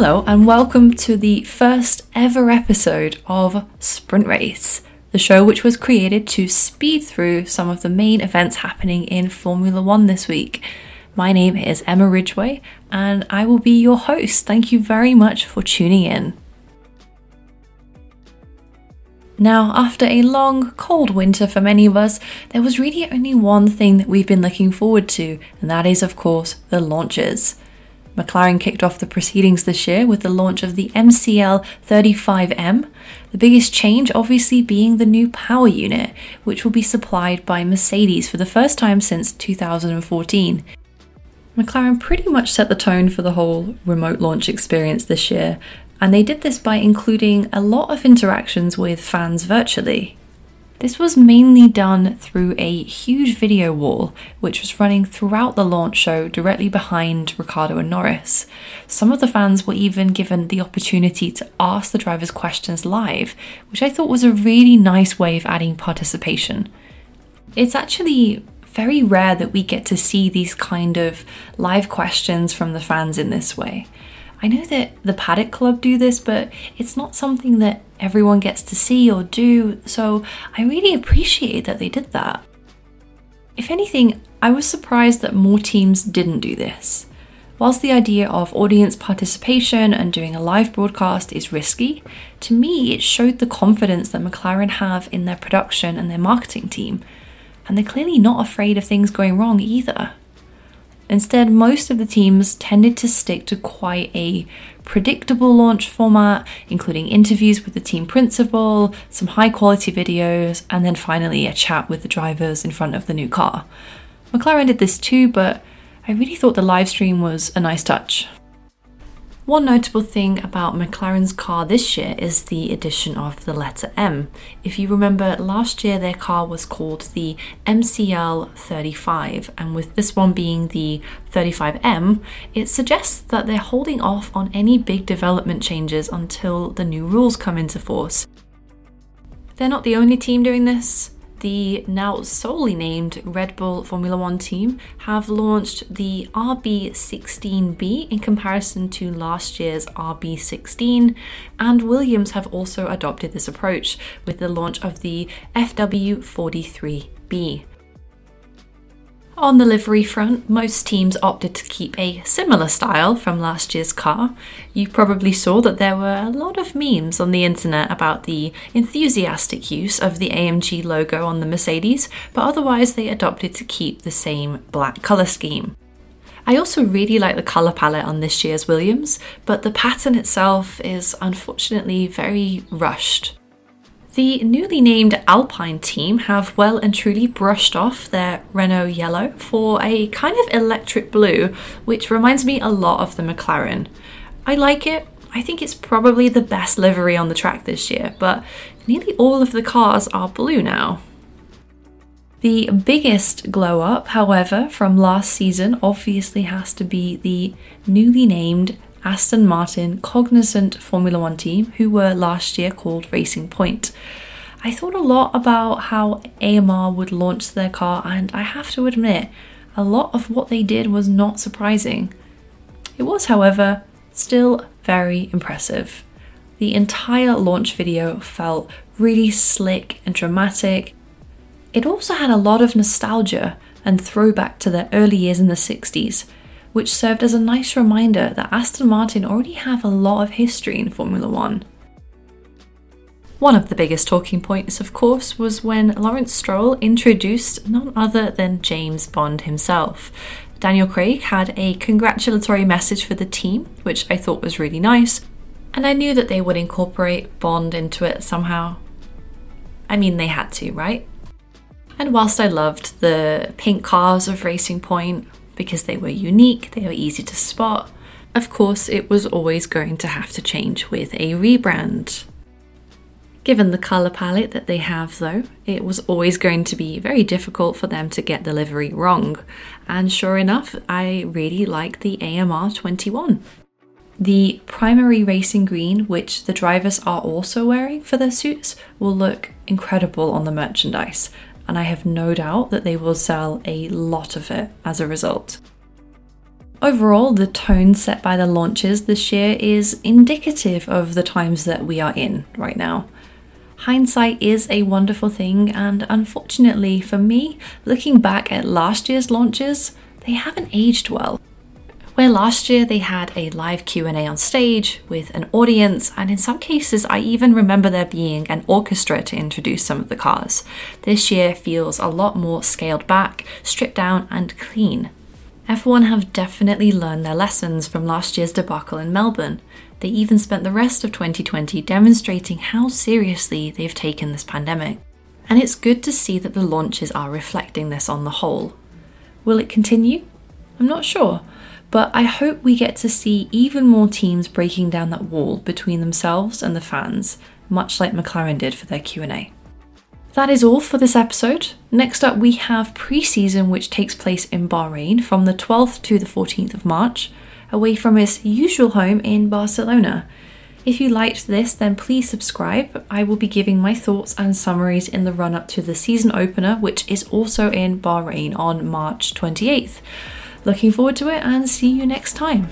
Hello, and welcome to the first ever episode of Sprint Race, the show which was created to speed through some of the main events happening in Formula One this week. My name is Emma Ridgway, and I will be your host. Thank you very much for tuning in. Now, after a long, cold winter for many of us, there was really only one thing that we've been looking forward to, and that is, of course, the launches. McLaren kicked off the proceedings this year with the launch of the MCL 35M, the biggest change obviously being the new power unit, which will be supplied by Mercedes for the first time since 2014. McLaren pretty much set the tone for the whole remote launch experience this year, and they did this by including a lot of interactions with fans virtually. This was mainly done through a huge video wall, which was running throughout the launch show directly behind Ricciardo and Norris. Some of the fans were even given the opportunity to ask the drivers questions live, which I thought was a really nice way of adding participation. It's actually very rare that we get to see these kind of live questions from the fans in this way. I know that the Paddock Club do this, but it's not something that everyone gets to see or do, so I really appreciate that they did that. If anything, I was surprised that more teams didn't do this. Whilst the idea of audience participation and doing a live broadcast is risky, to me it showed the confidence that McLaren have in their production and their marketing team, and they're clearly not afraid of things going wrong either. Instead, most of the teams tended to stick to quite a predictable launch format, including interviews with the team principal, some high quality videos, and then finally a chat with the drivers in front of the new car. McLaren did this too, but I really thought the live stream was a nice touch. One notable thing about McLaren's car this year is the addition of the letter M. If you remember, last year their car was called the MCL 35, and with this one being the 35M, it suggests that they're holding off on any big development changes until the new rules come into force. They're not the only team doing this the now solely named Red Bull Formula One team have launched the RB16B in comparison to last year's RB16, and Williams have also adopted this approach with the launch of the FW43B. On the livery front, most teams opted to keep a similar style from last year's car. You probably saw that there were a lot of memes on the internet about the enthusiastic use of the AMG logo on the Mercedes, but otherwise they adopted to keep the same black colour scheme. I also really like the colour palette on this year's Williams, but the pattern itself is unfortunately very rushed. The newly named Alpine team have well and truly brushed off their Renault yellow for a kind of electric blue, which reminds me a lot of the McLaren. I like it. I think it's probably the best livery on the track this year, but nearly all of the cars are blue now. The biggest glow up, however, from last season obviously has to be the newly named Aston Martin Cognizant Formula One team, who were last year called Racing Point. I thought a lot about how AMR would launch their car, and I have to admit, a lot of what they did was not surprising. It was, however, still very impressive. The entire launch video felt really slick and dramatic. It also had a lot of nostalgia and throwback to their early years in the 60s, which served as a nice reminder that Aston Martin already have a lot of history in Formula One. One of the biggest talking points, of course, was when Lawrence Stroll introduced none other than James Bond himself. Daniel Craig had a congratulatory message for the team, which I thought was really nice, and I knew that they would incorporate Bond into it somehow. I mean, they had to, right? And whilst I loved the pink cars of Racing Point, because they were unique, they were easy to spot. Of course, it was always going to have to change with a rebrand. Given the colour palette that they have, though, it was always going to be very difficult for them to get the livery wrong. And sure enough, I really like the AMR 21. The primary racing green, which the drivers are also wearing for their suits, will look incredible on the merchandise, and I have no doubt that they will sell a lot of it as a result. Overall, the tone set by the launches this year is indicative of the times that we are in right now. Hindsight is a wonderful thing, and unfortunately for me, looking back at last year's launches, they haven't aged well. Where last year they had a live Q&A on stage with an audience and in some cases I even remember there being an orchestra to introduce some of the cars. This year feels a lot more scaled back, stripped down and clean. F1 have definitely learned their lessons from last year's debacle in Melbourne. They even spent the rest of 2020 demonstrating how seriously they've taken this pandemic. And it's good to see that the launches are reflecting this on the whole. Will it continue? I'm not sure. But I hope we get to see even more teams breaking down that wall between themselves and the fans, much like McLaren did for their Q&A. That is all for this episode. Next up, we have pre-season, which takes place in Bahrain from the 12th to the 14th of March, away from its usual home in Barcelona. If you liked this, then please subscribe. I will be giving my thoughts and summaries in the run up to the season opener, which is also in Bahrain on March 28th. Looking forward to it and see you next time.